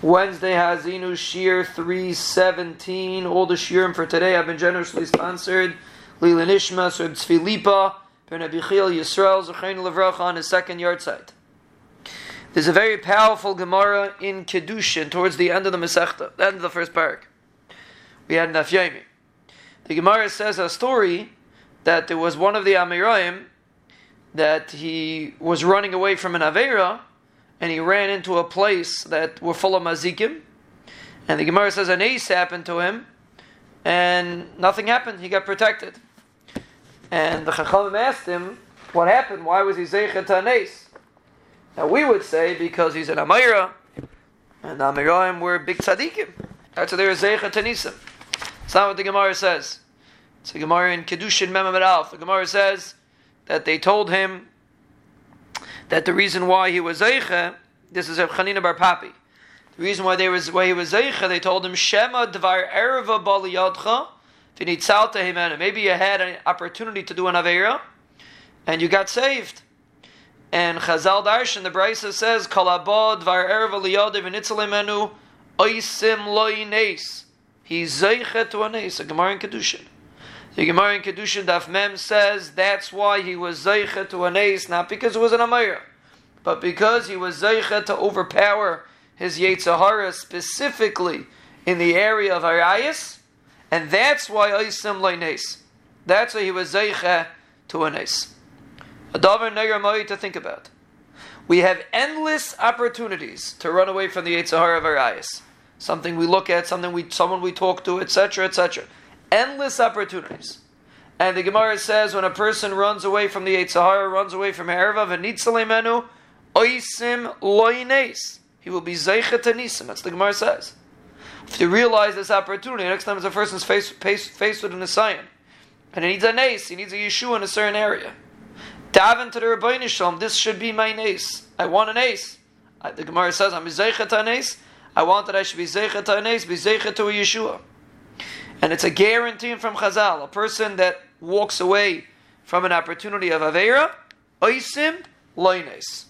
Wednesday Haazinu Shiur 317. All the Shiurim for today have been generously sponsored. Lila Nishma, Sir Tzvilipa, Ben Yisrael, Zechain Levracha on his second yahrzeit. There's a very powerful Gemara in Kiddushin towards the end of the Masechta, the end of the first parak. We had Daf Yomi. The Gemara says a story that there was one of the Amoraim that he was running away from an Avera and he ran into a place that were full of mazikim. And the Gemara says an ace happened to him, and nothing happened. He got protected. And the Chachamim asked him, what happened? Why was he zeichet to an ace? Now we would say because he's an Amora, and the Amoraim were big tzaddikim. That's why they were zeichet to. That's not what the Gemara says. It's a Gemara in Kiddushin Mem Alf. The Gemara says that they told him that the reason why he was Zeicha, this is a Chanina Bar Papi. The reason why they was why he was Zeicha, they told him Shema Dvar Erva Vinitzalta Himena. Maybe you had an opportunity to do an Aveira and you got saved. And Chazal Darshan, the Brisa says, Kalabod Dvar Erva Vinitzalimenu Oisim Loines. He's Zeicha to Anes, a Gemara in Kiddushin. The Gemara in Kiddushin Daf Mem says that's why he was Zeicha to an ace, not because it was an Amora, but because he was Zeicha to overpower his Yetzer Hara specifically in the area of Arayas, and that's why Aisim Leines. That's why he was Zeicha to an ace. A Davar Neger to think about. We have endless opportunities to run away from the Yetzer Hara of Arayas. Something we look at, something we, someone we talk to, etc., etc endless opportunities. And the Gemara says when a person runs away from the Yetzer Hara, runs away from Herva, v'nitzalemenu, oisim loines. He will be zeichet anisim. That's the Gemara says. If you realize this opportunity, next time a person's faced, faced, with an assignment, and he needs a nace, he needs a Yeshua in a certain area. Daven to the Rabbi Shalom, this should be my nace. I want an ace. The Gemara says, I'm zeichet anes. I want that I should be zeichet be zeichet to a Yeshua. And it's a guarantee from Chazal. A person that walks away from an opportunity of Avera, Oisim Loines.